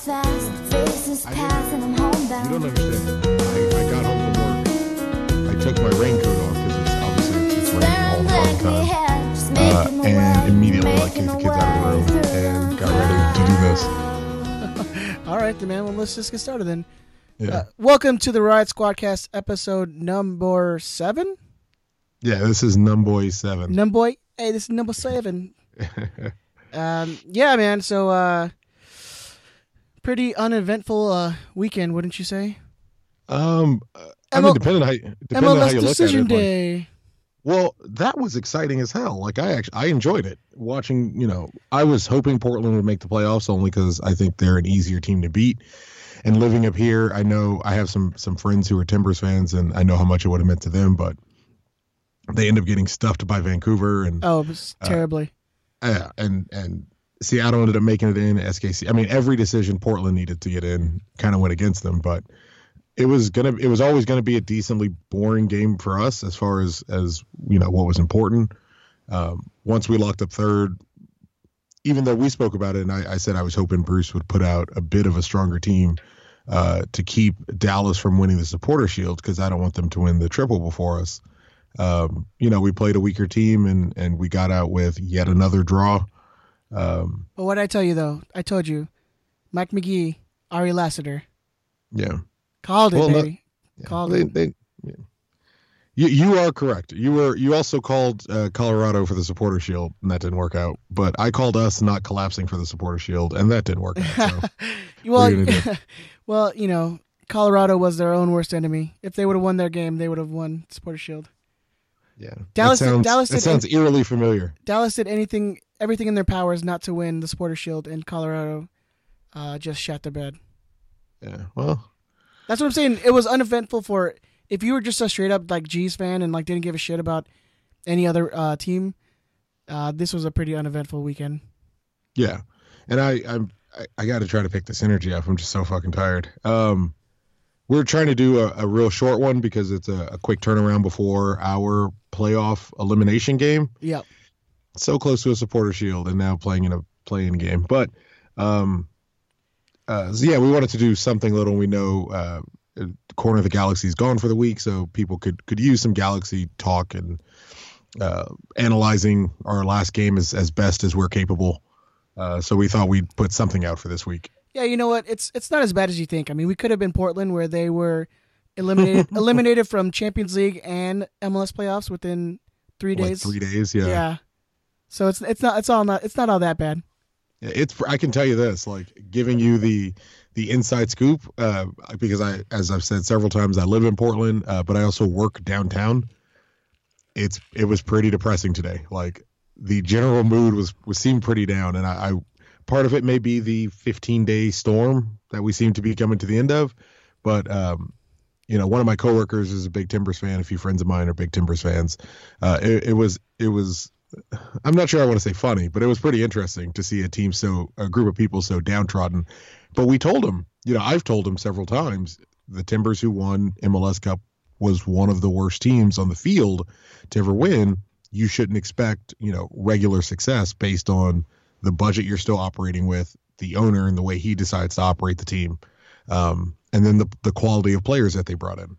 fast, faces I pass, and I'm You don't homebound. understand. I, I got home from work. I took my raincoat off because it's obviously it's, it's raining all the fucking time. Uh, and immediately like making kicked the the kids out of the room and got ready to do this. All right, then, man. Well, let's just get started then. Yeah, Uh, welcome to the Riot Squadcast episode number seven. yeah. This is Numboy Seven. Number boy, hey, this is number seven. um, yeah, man. So, uh, pretty uneventful uh, weekend, wouldn't you say? um, uh, I mean, depending on how, depending on how MLS you look at it. like- Day. well, that was exciting as hell. Like I actually, I enjoyed it. Watching, you know, I was hoping Portland would make the playoffs only because I think they're an easier team to beat. And living up here, I know I have some some friends who are Timbers fans, and I know how much it would have meant to them. But they end up getting stuffed by Vancouver, and Oh, it was Uh, terribly. Yeah, and and Seattle ended up making it in. SKC. I mean, every decision Portland needed to get in kind of went against them, but it was gonna. It was always gonna be a decently boring game for us as far as as you know what was important. Um, once we locked up third, even though we spoke about it, and I, I said I was hoping Bruce would put out a bit of a stronger team uh, to keep Dallas from winning the Supporter Shield because I don't want them to win the triple before us. Um, you know, we played a weaker team and and we got out with yet another draw. Um, But what did I tell you though? I told you, Mike Magee, Ari Lassiter yeah, called it, Well, no- baby. yeah. Called they, it. they, yeah. You you are correct. You were you also called uh, Colorado for the Supporter Shield and that didn't work out. But I called us not collapsing for the Supporter Shield and that didn't work out. So. well, well, you know, Colorado was their own worst enemy. If they would have won their game, they would have won Supporter Shield. Yeah, Dallas That did- sounds, Dallas that did- sounds eerily familiar. Dallas did anything, everything in their powers not to win the Supporter Shield, and Colorado uh, just shot their bed. Yeah. Well, That's what I'm saying. It was uneventful for if you were just a straight up like G's fan and like didn't give a shit about any other uh, team. Uh, this was a pretty uneventful weekend. Yeah, and I I'm I, I got to try to pick this energy up. I'm just so fucking tired. Um, we're trying to do a, a real short one because it's a, a quick turnaround before our playoff elimination game. Yep. So close to a supporter shield, and now playing in a playing game. But um, uh, so yeah, we wanted to do something little. We know uh, corner of the galaxy is gone for the week, so people could could use some galaxy talk and uh, analyzing our last game as as best as we're capable. Uh, so we thought we'd put something out for this week. Yeah, you know what? It's it's not as bad as you think. I mean, we could have been Portland where they were eliminated eliminated from Champions League and MLS playoffs within three Like days. three days, yeah. yeah. So it's it's not it's all not it's not all that bad. Yeah, It's I can tell you this, like giving you the the inside scoop, uh, because I, as I've said several times, I live in Portland, uh, but I also work downtown. It's it was pretty depressing today. Like the general mood was was seemed pretty down, and I, I part of it may be the 15 day storm that we seem to be coming to the end of, but um, you know, one of my coworkers is a big Timbers fan. A few friends of mine are big Timbers fans. Uh, it, it was it was I'm not sure I want to say funny, but it was pretty interesting to see a team so a group of people so downtrodden. But we told him, you know, I've told him several times, the Timbers who won MLS Cup was one of the worst teams on the field to ever win. You shouldn't expect, you know, regular success based on the budget you're still operating with, the owner and the way he decides to operate the team, um, and then the the quality of players that they brought in.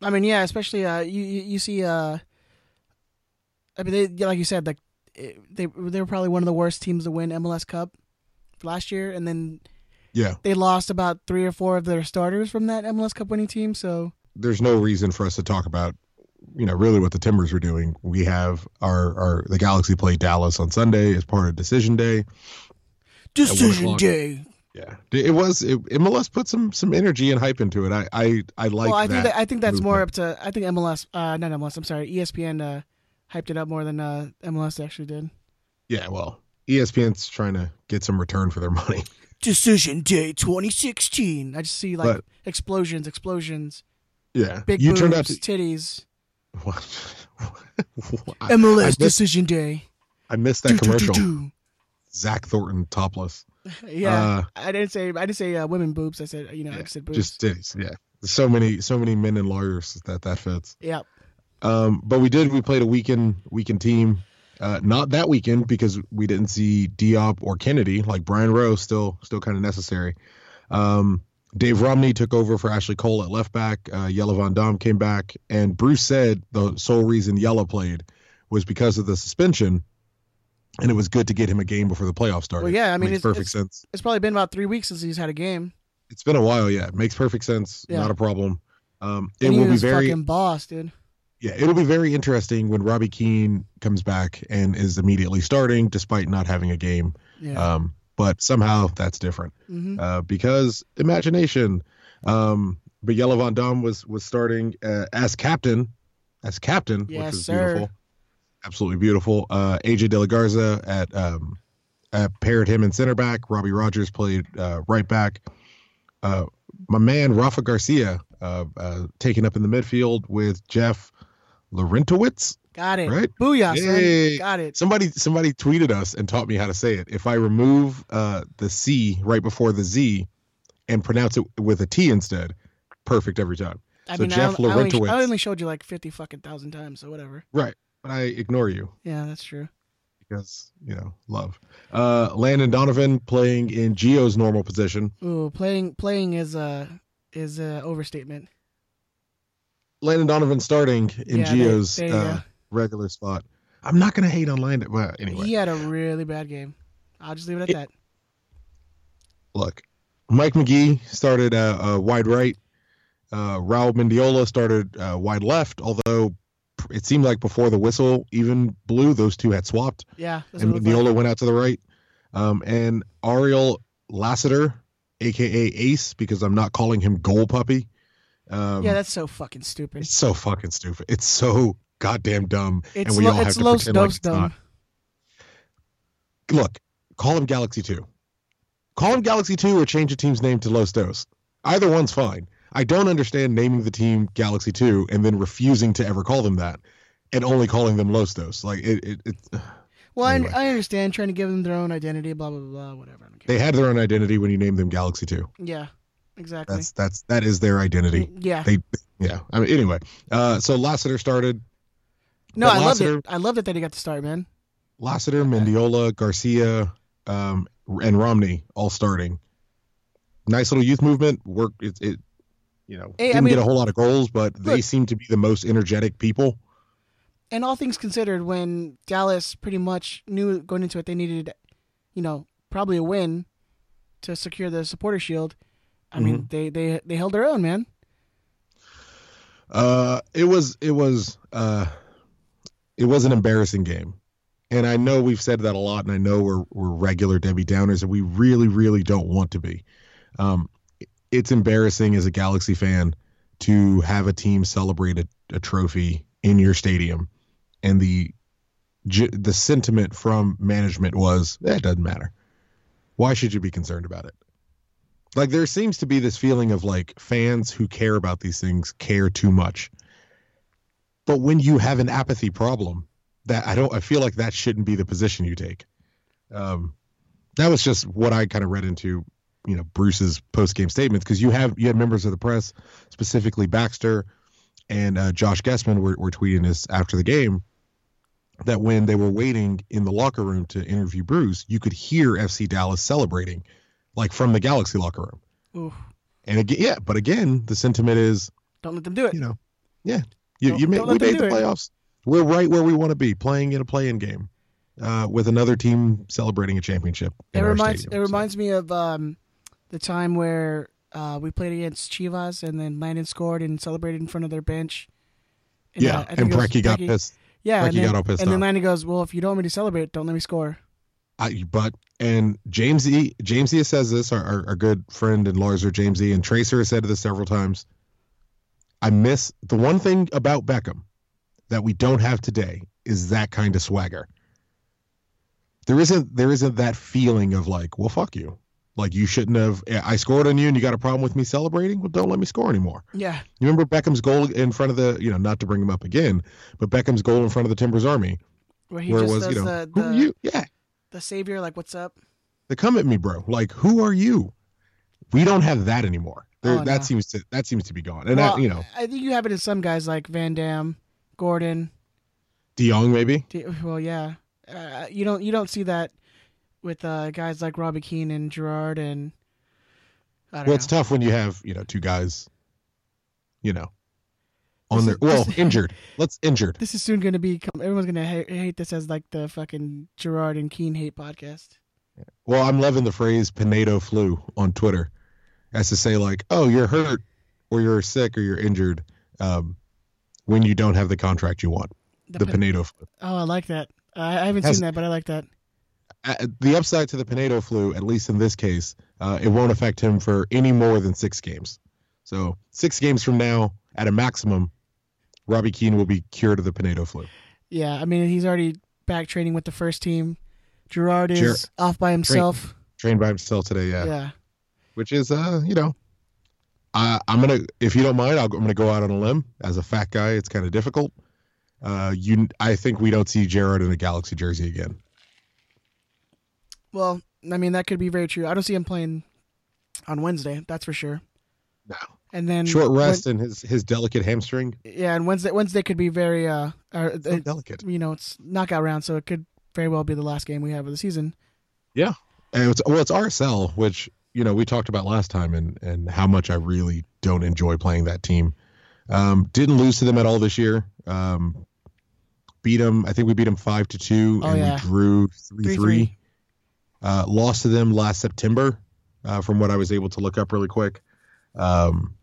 I mean, yeah, especially uh, you you, see uh, I mean, they like you said, like they they were probably one of the worst teams to win MLS Cup last year, and then Yeah, they lost about three or four of their starters from that MLS Cup winning team. So there's no reason for us to talk about you know really what the timbers are doing we have our our the galaxy play dallas on sunday as part of decision day decision day. yeah it was it, mls put some some energy and hype into it i i i like well, I that think that, I think that's more up to I think MLS, uh, not MLS. I'm sorry, ESPN uh, hyped it up more than uh, MLS actually did. yeah well espn's trying to get some return for their money Decision Day 2016. I just see like But- explosions, explosions, yeah big you boobs, turned out to titties. What I, MLS missed, Decision Day. I missed Do, that do, do, commercial do. zach thornton topless Yeah, Uh, I didn't say I didn't say uh, women boobs. I said you know I Yeah, just said boobs. just titties yeah so many so many men and lawyers that that fits yeah. Um, but we did. We played a weekend weekend team. Uh, not that weekend because we didn't see Diop or Kennedy. Like Brian Rowe still still kind of necessary. Um, Dave Romney took over for Ashley Cole at left back. Uh, Jelle Van Damme came back, and Bruce said the sole reason Jelle played was because of the suspension, and it was good to get him a game before the playoffs started. Well, yeah, I mean, makes it's, perfect it's, sense. it's probably been about three weeks since he's had a game. It's been a while, yeah. It makes perfect sense. Yeah. Not a problem. Um, it will be very fucking boss, dude. yeah, it'll be very interesting when Robbie Keane comes back and is immediately starting despite not having a game. Yeah. Um, but somehow that's different hmm uh, because imagination. Um, but Jelle Van Damme was was starting uh, as captain, as captain, Yes, which is sir. beautiful, absolutely beautiful. Uh, AJ De La Garza at um, uh, paired him in center back. Robbie Rogers played uh, right back. Uh, my man Rafa Garcia uh, uh, taken up in the midfield with Jeff Larentowicz. Got it. Right? Booyah, Yay. son. Got it. Somebody somebody tweeted us and taught me how to say it. If I remove uh, the C right before the Z and pronounce it with a T instead, perfect every time. I so mean, Jeff I, I, only, I only showed you like 50 fucking thousand times, so whatever. Right. But I ignore you Yeah, that's true. because, you know, love. Uh, Landon Donovan playing in Gio's normal position. Ooh, playing playing is a is a overstatement. Landon Donovan starting in Yeah, Gio's there you uh, go. Regular spot. I'm not going to hate on Landon. Well, anyway. He had a really bad game. I'll just leave it at that. look, Mike Magee started uh, uh, wide right. Uh, Raul Mendiola started uh, wide left, although it seemed like before the whistle even blew, those two had swapped, Yeah, and it Mendiola like. went out to the right. Um, and Ariel Lassiter, aka Ace, because I'm not calling him Goal Puppy. Um, yeah, that's so fucking stupid. it's so fucking stupid. It's so goddamn dumb. It's and we lo- all have to pretend like it's not. dumb. look, call him Galaxy 2. Call him Galaxy 2 or change the team's name to Los Dos. Either one's fine. I don't understand naming the team Galaxy 2 and then refusing to ever call them that and only calling them Los Dos. Like, it, it, it Well, I, Anyway. I understand trying to give them their own identity, blah blah blah, whatever. I they had their own identity when you named them Galaxy 2. yeah, exactly. That's, that's, that is their identity. Yeah. They, yeah. I mean, anyway, uh, so Lassiter started. No, but I loved it. I loved it that he got to start, man. Lassiter, Mendiola, Garcia, um, and Romney all starting. Nice little youth movement. Work. It, it you know, Hey, didn't mean- get a whole lot of goals, but they seem to be the most energetic people. And all things considered, when Dallas pretty much knew going into it they needed, you know, probably a win to secure the supporter shield. I mean, Mm-hmm. they, they they held their own, man. Uh, it was it was uh, it was an embarrassing game, and I know we've said that a lot, and I know we're we're regular Debbie Downers, and we really really don't want to be. Um, it's embarrassing as a Galaxy fan to have a team celebrate a, a trophy in your stadium, and the the sentiment from management was that doesn't matter. Why should you be concerned about it? Like there seems to be this feeling of like fans who care about these things care too much. But when you have an apathy problem, that I don't I feel like that shouldn't be the position you take. Um that was just what I kind of read into, you know, Bruce's post game statements because you have you had members of the press, specifically Baxter and uh, Josh Gessman, were, were tweeting this after the game that when they were waiting in the locker room to interview Bruce, you could hear FC Dallas celebrating like from the Galaxy locker room. Oof. And again, yeah, but again, the sentiment is, Don't let them do it. you know, yeah, you, Don't- you made, we made the it. playoffs. We're right where we want to be, playing in a play-in game, uh, with another team celebrating a championship. It reminds stadium, it so. reminds me of um, the time where uh, we played against Chivas and then Landon scored and celebrated in front of their bench. And, yeah, uh, and Preki got pissed. Yeah, and then, got all pissed and then. Landon goes, "Well, if you don't want me to celebrate, don't let me score." I, but and James E. James E. says this. Our, our, our good friend and Larzer James E. and Tracer has said this several times. I miss the one thing about Beckham that we don't have today is that kind of swagger. There isn't there isn't that feeling of like, well, fuck you. Like you shouldn't have. I scored on you, and you got a problem with me celebrating. Well, don't let me score anymore. Yeah, You remember Beckham's goal in front of the, you know, not to bring him up again, but Beckham's goal in front of the Timbers Army, where he where it just was, does you know, the who the, you? Yeah, the savior, like, "What's up?" they come at me, bro. Like, who are you? We don't have that anymore. There, Oh, that no. seems to that seems to be gone. And well, that, you know, I think you have it in some guys like Van Damme, Gordon. De Jong maybe. D- Well, yeah, Uh, you don't you don't see that with uh, guys like Robbie Keane and Gerrard and. I don't Well, know. it's tough when you have you know two guys, you know, on This their is- well this- injured. Let's injured. This is soon going to be. Everyone's going to hate, hate this as like the fucking Gerrard and Keane hate podcast. Well, I'm loving the phrase "Pinedo flu" on Twitter, as to say like, "Oh, you're hurt, or you're sick, or you're injured," um, when you don't have the contract you want. The, Pin- Pinedo flu. Oh, I like that. I I haven't Has- seen that, but I like that. Uh, the upside to the Pinedo flu, at least in this case, uh, it won't affect him for any more than six games. So six games from now, at a maximum, Robbie Keane will be cured of the Pinedo flu. Yeah, I mean he's already back training with the first team. Gerrard is Ger- off by himself. Trained by himself today, yeah. Yeah. Which is, uh, you know, I, I'm gonna, if you don't mind, I'll, I'm gonna go out on a limb. As a fat guy, it's kind of difficult. Uh, you, I think we don't see Jared in a Galaxy jersey again. Well, I mean that could be very true. I don't see him playing on Wednesday. That's for sure. No. And then Short rest and his his delicate hamstring. yeah, and Wednesday Wednesday could be very uh, uh So delicate. you know it's knockout round, so it could very well be the last game we have of the season. Yeah, and it's well, it's RSL, which you know we talked about last time, and and how much I really don't enjoy playing that team. Um, didn't lose to them at all this year. Um, beat them. I think we beat them five to two, Oh, and yeah. we drew three three. Uh, lost to them last September, uh, from what I was able to look up really quick. Um,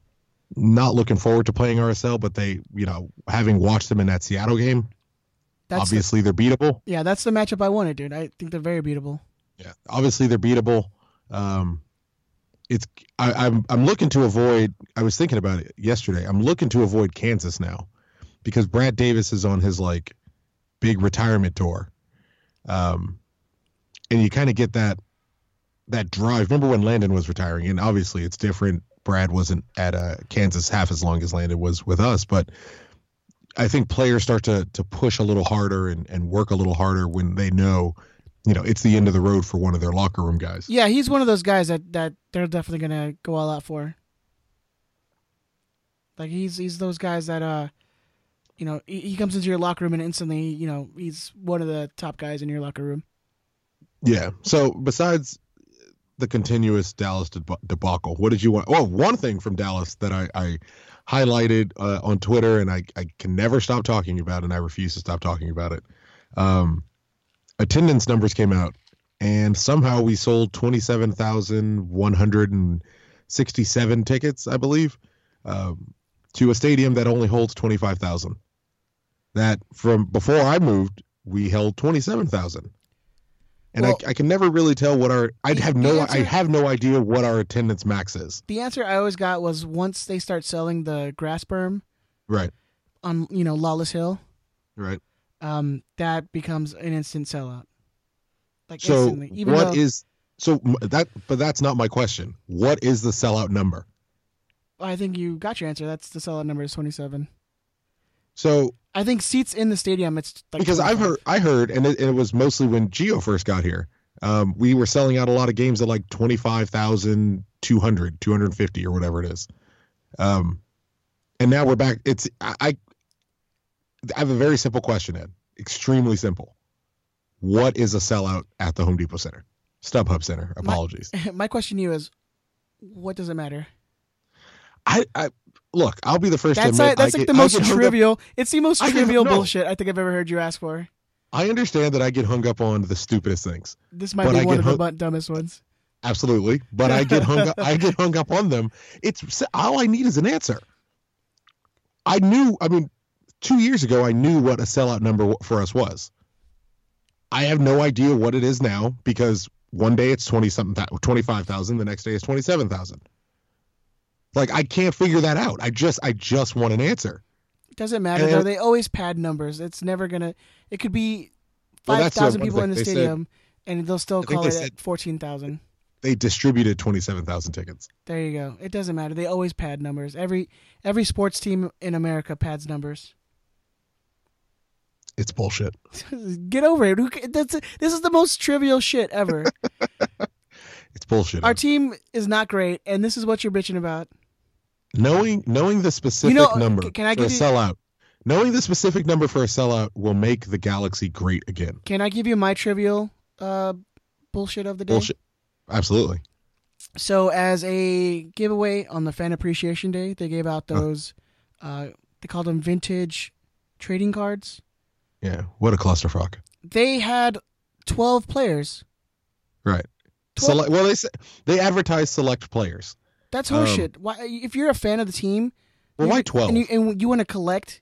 not looking forward to playing RSL, but they, you know, having watched them in that Seattle game, That's the- obviously they're beatable. yeah, that's the matchup I wanted, dude. I think they're very beatable. Yeah, obviously they're beatable. Um, it's I, I'm I'm looking to avoid. I was thinking about it yesterday. I'm looking to avoid Kansas now because Brad Davis is on his like big retirement tour, um, and you kind of get that that drive. Remember when Landon was retiring? And obviously it's different. Brad wasn't at uh, Kansas half as long as Landon was with us, but I think players start to to push a little harder and, and work a little harder when they know, you know, it's the end of the road for one of their locker room guys. Yeah, he's one of those guys that that they're definitely gonna go all out for. Like he's he's those guys that uh, you know, he, he comes into your locker room and instantly, you know, he's one of the top guys in your locker room. Yeah. So besides the continuous Dallas deb- debacle, what did you want? Well, one thing from Dallas that I, I highlighted uh, on Twitter and I, I can never stop talking about, and I refuse to stop talking about it. Um, attendance numbers came out, and somehow we sold 27,167 tickets, I believe, um, to a stadium that only holds 25,000. That from before I moved, we held 27,000 and Well- I, I can never really tell what our I have no I have no idea what our attendance max is. The answer I always got was once they start selling the grass berm Right, on you know Lawless Hill, right. Um, that becomes an instant sellout. Like So what though is so that? But that's not my question. What is the sellout number? I think you got your answer. That's the sellout number is twenty seven. So I think seats in the stadium. It's like because I've heard I heard and it, it was mostly when Gio first got here. Um, we were selling out a lot of games at like 25,200, 250 or whatever it is. Um, and now we're back. It's I, I I have a very simple question, Ed. Extremely simple. What is a sellout at the Home Depot Center? StubHub Center. Apologies. My question to you is, what does it matter? I, I look. I'll be the first That's to admit like, that's I like get- the most get hung up- trivial. It's the most I get- trivial no. bullshit I think I've ever heard you ask for. I understand that I get hung up on the stupidest things. This might be I one get of the hung- bu- dumbest ones. Absolutely, but I get hung up. I get hung up on them. It's all I need is an answer. I knew. I mean, two years ago, I knew what a sellout number for us was. I have no idea what it is now because one day it's twenty something, twenty five thousand. The next day it's twenty seven thousand. Like I can't figure that out. I just, I just want an answer. It doesn't matter And- though. They always pad numbers. It's never gonna. It could be Well, five that's the thousand one people in the they said- stadium, and they'll still I call it said- at fourteen thousand. They distributed twenty seven thousand tickets. There you go. It doesn't matter. They always pad numbers. Every every sports team in America pads numbers. It's bullshit. Get over it. That's this is the most trivial shit ever. It's bullshit. Our team is not great, and this is what you're bitching about. knowing knowing the specific know, number can I for a give you- sellout knowing the specific number for a sellout will make the Galaxy great again. Can I give you my trivial uh, bullshit of the day? Bullshit. Absolutely. So, as a giveaway on the Fan Appreciation Day, they gave out Huh. those. Uh, they called them vintage trading cards. Yeah. What a clusterfuck. They had twelve players. Right. Twelve- Select, well, they they advertise select players. That's Um, horseshit. Why? If you're a fan of the team, Well, why twelve? and you, and you want to collect,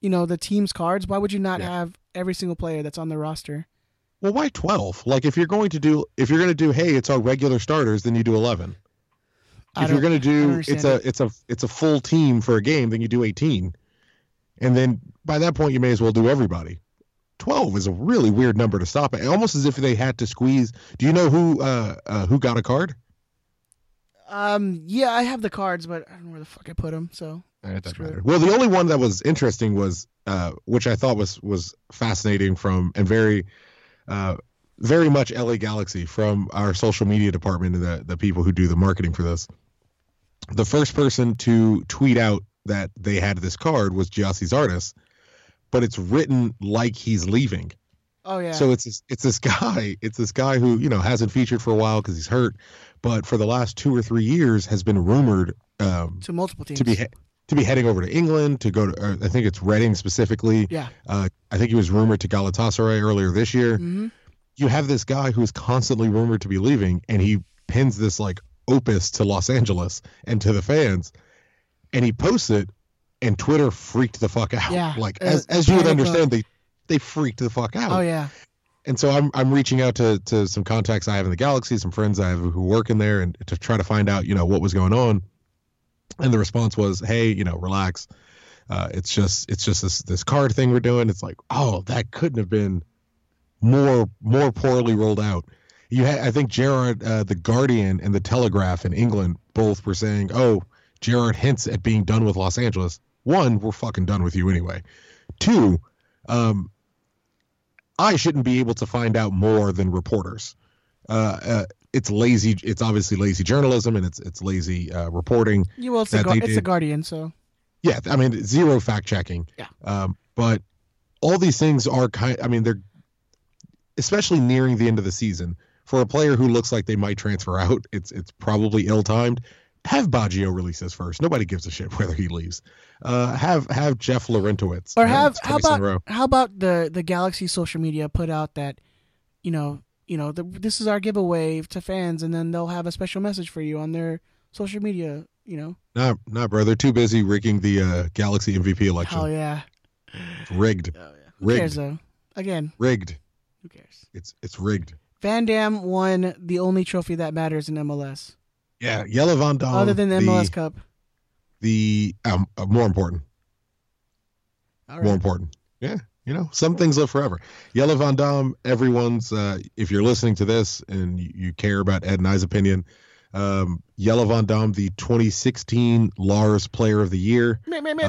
you know, the team's cards, why would you not Yeah. have every single player that's on the roster? Well, why twelve? Like, if you're going to do, if you're going to do, hey, it's our regular starters, then you do eleven. I If you're going to do, it's a, it's a, it's a full team for a game, then you do eighteen, and then by that point, you may as well do everybody. Twelve is a really weird number to stop at, almost as if they had to squeeze. Do you know who, uh, uh who got a card? Um, yeah, I have the cards, but I don't know where the fuck I put them. So It doesn't matter. Well, the only one that was interesting was, uh, which I thought was was fascinating from and very, uh, very much LA Galaxy from our social media department and the the people who do the marketing for this. The first person to tweet out that they had this card was Gyasi Zardes, but it's written like he's leaving. oh yeah, So it's this, it's this guy, it's this guy who you know hasn't featured for a while because he's hurt, but for the last two or three years has been rumored um, to multiple teams. to be to be heading over to England to go to uh, I think it's Reading specifically. yeah. Uh, I think he was rumored to Galatasaray earlier this year. hmm You have this guy who's constantly rumored to be leaving, and he pins this like opus to Los Angeles and to the fans, and he posts it, and Twitter freaked the fuck out. Yeah, like as as you would understand, they they freaked the fuck out. Oh yeah. And so I'm I'm reaching out to to some contacts I have in the galaxy, some friends I have who work in there, and to try to find out you know what was going on. And the response was, "Hey, you know, relax. Uh, it's just it's just this this card thing we're doing. It's like, oh, that couldn't have been more more poorly rolled out. You had I think Gerrard, uh, the Guardian and the Telegraph in England both were saying, oh, Gerrard hints at being done with Los Angeles. One, we're fucking done with you anyway. Two, um, I shouldn't be able to find out more than reporters. Uh, uh, it's lazy. It's obviously lazy journalism and it's it's lazy uh, reporting. Yeah, well, it's Gu- it's the. Guardian, so Yeah, I mean zero fact checking. Yeah. Um, but all these things are kind. I mean, they're especially nearing the end of the season for a player who looks like they might transfer out. It's it's probably ill timed. Have Baggio release this first. Nobody gives a shit whether he leaves. Uh, have have Jeff Larentowicz or have how twice in a about how about the the Galaxy social media put out that, you know, you know, the, this is our giveaway to fans, and then they'll have a special message for you on their social media. You know, Nah, nah, bro. They're too busy rigging the uh, Galaxy MVP election. hell yeah. It's rigged, Oh yeah. Who Rigged. cares though? Again, rigged. who cares? It's it's rigged. Van Damme won the only trophy that matters in MLS, Yeah, Jelle Van Damme. other than the MLS the, Cup. the um, uh, more important. All more important. Yeah, you know, some things live forever. Jelle Van Damme, everyone's, uh, if you're listening to this and you, you care about Ed and I's opinion, um, Jelle Van Damme, the 2016 Lars Player of the Year. Meh, meh, meh,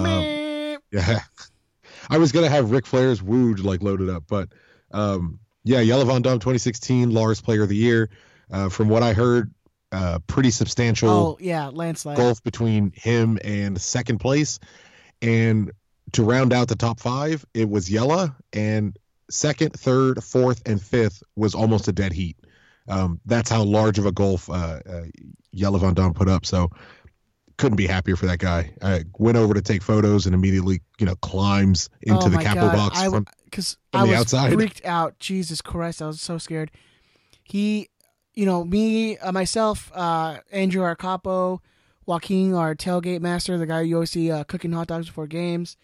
Um. Yeah. I was going to have Ric Flair's Wooj like loaded up, but um, yeah, Jelle Van Damme, 2016 Lars Player of the Year. Uh, from what I heard, uh, pretty substantial Oh yeah, landslide. gulf between him and second place. And to round out the top five, it was Jelle, and second, third, fourth, and fifth was almost a dead heat. Um, that's how large of a gulf uh, uh, Jelle Van Damme put up. So couldn't be happier for that guy. I went over to take photos and immediately, you know, climbs into oh the capo God. box. I, from- because from I the was outside. freaked out. Jesus Christ, I was so scared. He, you know, me, uh, myself, uh, Andrew, our capo, Joaquin, our tailgate master, the guy you always see uh, cooking hot dogs before games,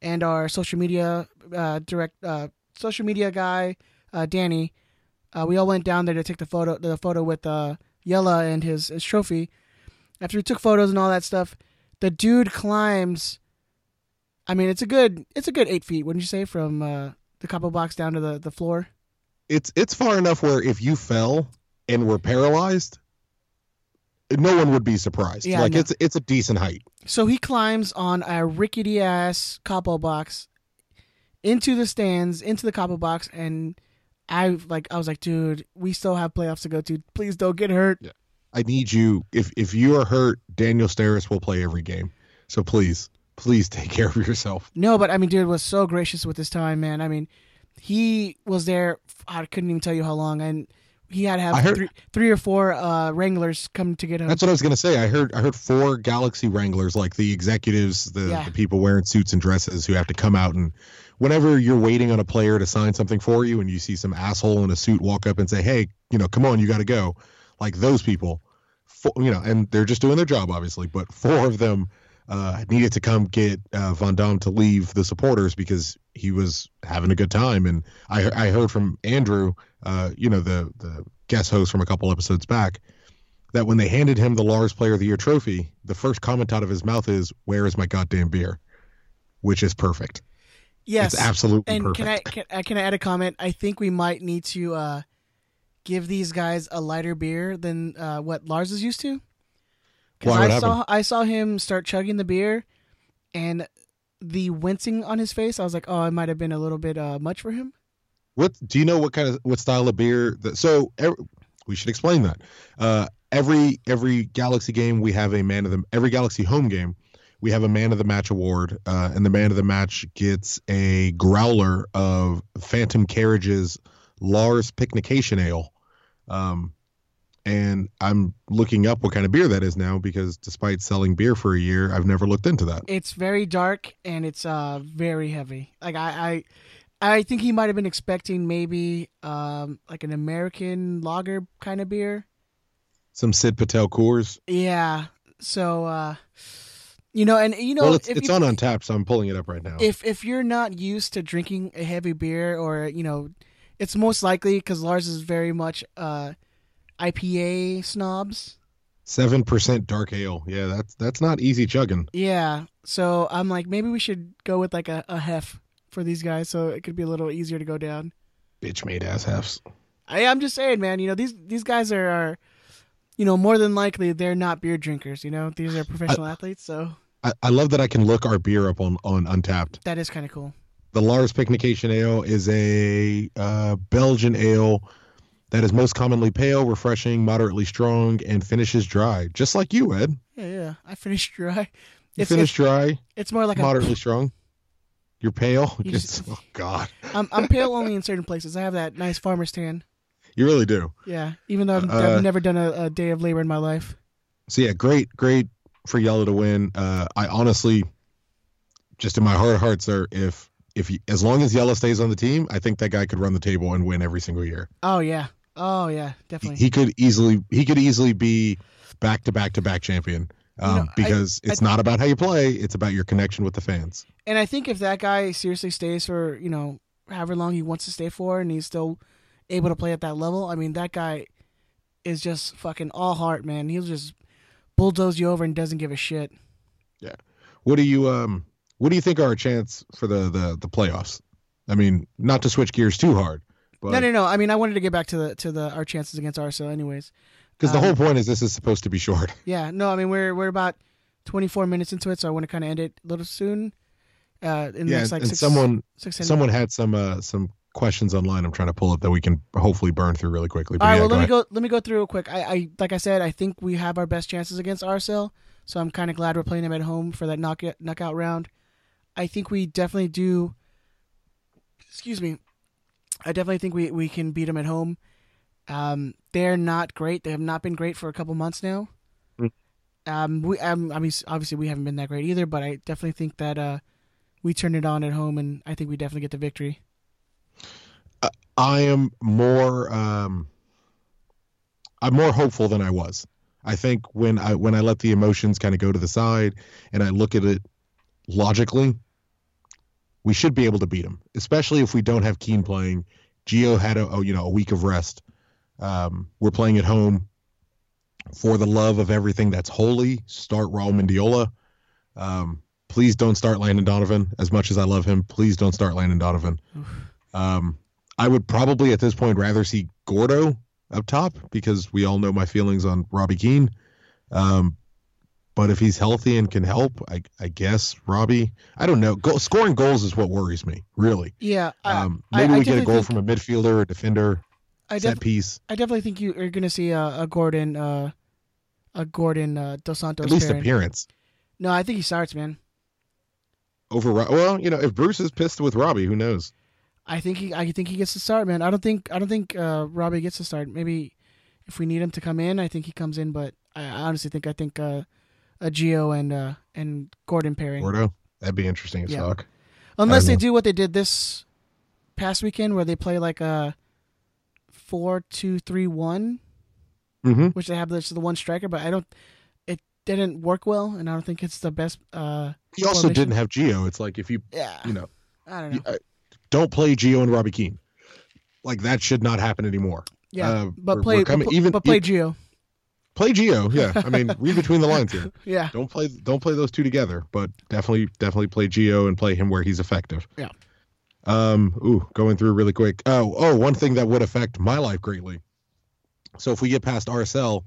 and our social media uh, direct, uh, social media guy, uh, Danny. We all went down there to take the photo, the photo with Jelle and his, his trophy. After we took photos and all that stuff, the dude climbs. I mean, it's a good, it's a good eight feet, wouldn't you say, from the capo box down to the, the floor? it's it's far enough where if you fell and were paralyzed, no one would be surprised. Yeah, like no. it's it's a decent height. So he climbs on a rickety ass capo box into the stands, into the capo box, and I like I was like, dude, we still have playoffs to go to. Please don't get hurt. I need you. If if you are hurt, Daniel Steres will play every game. So please, please take care of yourself. No, but I mean, dude was so gracious with his time, man. I mean, he was there. I couldn't even tell you how long, and he had to have heard, three, three, or four uh, Wranglers come to get him. That's what I was gonna say. I heard I heard four Galaxy Wranglers, like the executives, the, yeah. the people wearing suits and dresses, who have to come out and whenever you're waiting on a player to sign something for you, and you see some asshole in a suit walk up and say, "Hey, you know, come on, you got to go," like those people, four, you know, and they're just doing their job, obviously, but four of them uh, needed to come get uh, Van Damme to leave the supporters because he was having a good time. And I, I heard from Andrew, uh, you know, the the guest host from a couple episodes back, that when they handed him the Lars Player of the Year trophy, the first comment out of his mouth is, "Where is my goddamn beer?" Which is perfect. Yes, it's absolutely and perfect. can I can, I can I add a comment? I think we might need to uh, give these guys a lighter beer than uh, what Lars is used to. Because I saw I saw him start chugging the beer, and the wincing on his face, I was like, oh, it might have been a little bit uh, much for him. What do you know? What kind of what style of beer? That, so every, we should explain that. Uh, every every Galaxy game we have a man of the every Galaxy home game we have a man of the match award, uh, and the man of the match gets a growler of Phantom Carriage's Lars Picnication Ale. Um, and I'm looking up what kind of beer that is now because despite selling beer for a year, I've never looked into that. It's very dark and it's uh very heavy. Like I I, I think he might have been expecting maybe um like an American lager kind of beer. Some Sid Patel Coors. Yeah. So uh you know, and you know, well, it's, it's on Untappd, so I'm pulling it up right now. If if you're not used to drinking a heavy beer, or you know, it's most likely because Lars is very much uh, IPA snobs. Seven percent dark ale. Yeah, that's that's not easy chugging. Yeah. So I'm like, maybe we should go with like a, a hef for these guys, so it could be a little easier to go down. Bitch made ass hefs. I, I'm just saying, man. You know these these guys are, are, you know, more than likely they're not beer drinkers. You know, these are professional I, athletes. So I, I love that I can look our beer up on on Untappd. That is kind of cool. The Lars Picnication Ale is a uh, Belgian ale that is most commonly pale, refreshing, moderately strong, and finishes dry, just like you, Ed. Yeah, yeah. I finished dry. You finish dry. It's more like moderately a, strong. You're pale. You just, oh God. I'm I'm pale only in certain places. I have that nice farmer's tan. You really do. Yeah, even though I've, uh, I've never done a, a, day of labor in my life. So yeah, great, great for Yellow to win. Uh, I honestly, just in my heart of hearts, sir, if if he, as long as Yellow stays on the team, I think that guy could run the table and win every single year. Oh yeah, Oh yeah, definitely. He, he could easily he could easily be back to back to back champion. Um, you know, because I, it's I, not about how you play; it's about your connection with the fans. And I think if that guy seriously stays for you know however long he wants to stay for, and he's still able to play at that level, I mean that guy is just fucking all heart, man. He'll just bulldoze you over and doesn't give a shit. Yeah. What do you um What do you think are our chance for the the the playoffs? I mean, not to switch gears too hard, but no, no, no. I mean, I wanted to get back to the to the our chances against RSL, anyways. Because the um, whole point is this is supposed to be short. Yeah. No, I mean we're we're about 24 minutes into it, so I want to kind of end it a little soon. Uh, in yeah, next, like and six, someone six, someone had some uh some questions online. I'm trying to pull up that we can hopefully burn through really quickly. But All right, yeah, well let ahead. me go. Let me go through real quick. I, I like I said, I think we have our best chances against RSL, so I'm kind of glad we're playing them at home for that knockout knockout round. I think we definitely do. Excuse me. I definitely think we, we can beat them at home. Um, they're not great. They have not been great for a couple months now. Mm. Um, we um, I mean, obviously we haven't been that great either, but I definitely think that uh, we turn it on at home, and I think we definitely get the victory. I am more um, I'm more hopeful than I was. I think when I when I let the emotions kind of go to the side and I look at it logically, we should be able to beat them, especially if we don't have Keane playing. Gio had a, a you know a week of rest. Um, we're playing at home. For the love of everything that's holy, start Raul Mendiola. Um, please don't start Landon Donovan. As much as I love him, please don't start Landon Donovan. Um, I would probably at this point rather see Gordo up top because we all know my feelings on Robbie Keane. Um, but if he's healthy and can help, I, I guess Robbie. I don't know. Go, scoring goals is what worries me, really. Yeah. Um, maybe I, I we get a goal think, from a midfielder or a defender. I set piece. I definitely think you are going to see a, a, Gordon, uh, a Gordon uh, Dos Santos. At least pairing. appearance. No, I think he starts, man. over. Well, you know, if Bruce is pissed with Robbie, who knows? I think he I think he gets to start, man. I don't think I don't think uh, Robbie gets to start. Maybe if we need him to come in, I think he comes in. But I honestly think I think uh, a Gio and uh, and Gordon pairing, Gordo, that'd be interesting as Yeah. fuck. unless they don't do what they did this past weekend, where they play like a four two three one, Mm-hmm. which they have this the one striker. But I don't. It didn't work well, and I don't think it's the best. Uh, He also didn't have Gio. It's like if you, yeah, you know, I don't know. you- uh, don't play Gio and Robbie Keane. Like that should not happen anymore. Yeah, uh, but we're- play we're coming- but, even- but play Gio. Play Gio. Yeah, I mean, read between the lines here. Yeah, Don't play. Don't play those two together. But definitely, definitely play Gio and play him where he's effective. Yeah. Um. Ooh, going through really quick. Oh, oh, one thing that would affect my life greatly. So if we get past RSL,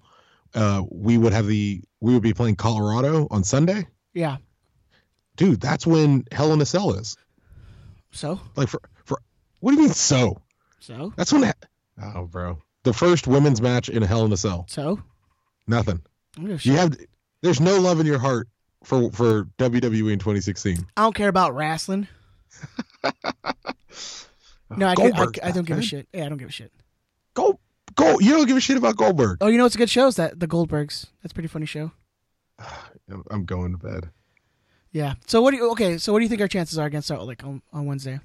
uh, we would have the we would be playing Colorado on Sunday. yeah. Dude, that's when Hell in a Cell is. So Like for for what do you mean so? so That's when. Oh, bro. The first women's match in Hell in a Cell. so. Nothing. I don't give a You have. There's no love in your heart for for WWE in 2016. I don't care about wrestling. No, I, I, Goldberg's I, don't give a shit. Yeah, I don't give a shit. Go, go. You don't give a shit about Goldberg. Oh, you know what's a good show? Is that the Goldbergs? That's a pretty funny show. I'm- I'm going to bed. Yeah. So what do you? Okay. So what do you think our chances are against Salt Lake on, on Wednesday?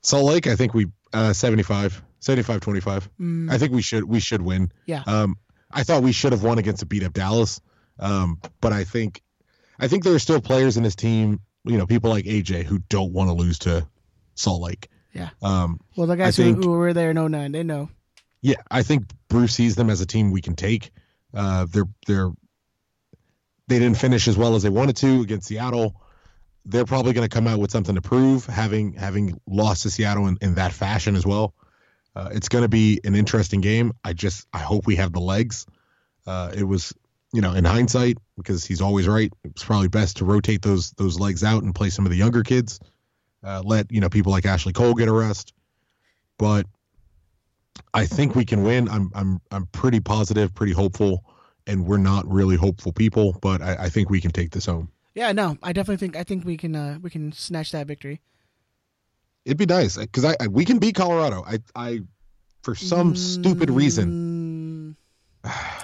Salt Lake, I think we uh 75, 75 25. Mm, I think we should we should win. Yeah. Um I thought we should have won against a beat up Dallas. Um but I think I think there are still players in this team, you know, people like AJ who don't want to lose to Salt Lake. Yeah. Um well, the guys who, think- who were there in none. They know. yeah, I think Bruce sees them as a team we can take. Uh, they're they're they didn't finish as well as they wanted to against Seattle. They're probably going to come out with something to prove, having having lost to Seattle in, in that fashion as well. Uh, it's going to be an interesting game. I just I hope we have the legs. Uh, it was you know in hindsight because he's always right. It was probably best to rotate those those legs out and play some of the younger kids. Uh, let you know people like Ashley Cole get a rest, but I think we can win. I'm I'm I'm pretty positive, pretty hopeful, and we're not really hopeful people, but I, I think we can take this home. Yeah. No, I definitely think. I think we can. Uh, we can snatch that victory. It'd be nice because I, I we can beat Colorado. I I for some stupid reason.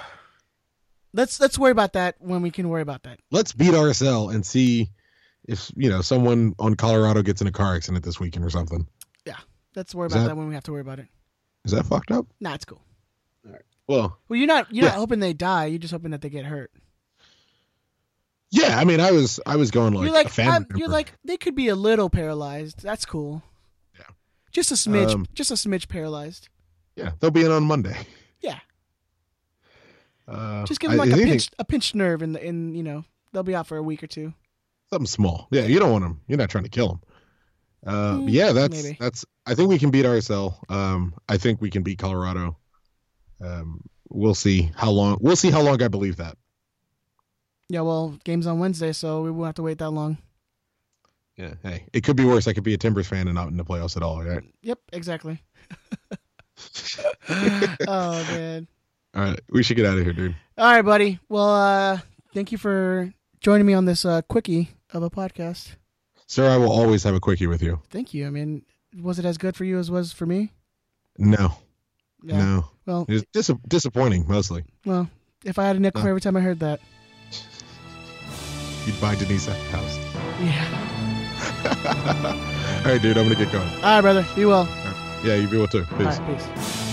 Let's let's worry about that when we can worry about that. Let's beat RSL and see if you know someone on Colorado gets in a car accident this weekend or something. Yeah, let's worry Is about that- that when we have to worry about it. Is that fucked up? Nah, it's cool. All right. Well, Well, you're not you're not hoping they die. You're just hoping that they get hurt. yeah. I mean, I was I was going like, you're like I'm- you're like they could be a little paralyzed. That's cool. Yeah. Just a smidge. Um, just a smidge paralyzed. yeah, they'll be in on Monday. Uh, Just give them like a anything- pinched a pinched nerve in the in you know they'll be out for a week or two. something small. Yeah, you don't want them. You're not trying to kill them. Uh, Mm, yeah, that's maybe. that's. I think we can beat RSL. Um, I think we can beat Colorado. Um, we'll see how long. We'll see how long I believe that. Yeah, well, game's on Wednesday, so we won't have to wait that long. Yeah. Hey, it could be worse. I could be a Timbers fan and not in the playoffs at all. Right. Yep, exactly. oh man. All right. We should get out of here, dude. All right, buddy. Well, uh thank you for joining me on this uh quickie of a podcast. Sir, I will always have a quickie with you. Thank you. I mean, was it as good for you as was for me? No. Yeah. No. Well, It was dis- disappointing mostly. well, if I had a nickel for every time I heard that. You'd buy Denise a house. Yeah. all right, dude. I'm gonna get going. All right, brother. Be well. Yeah, you be well too. Peace. right, peace.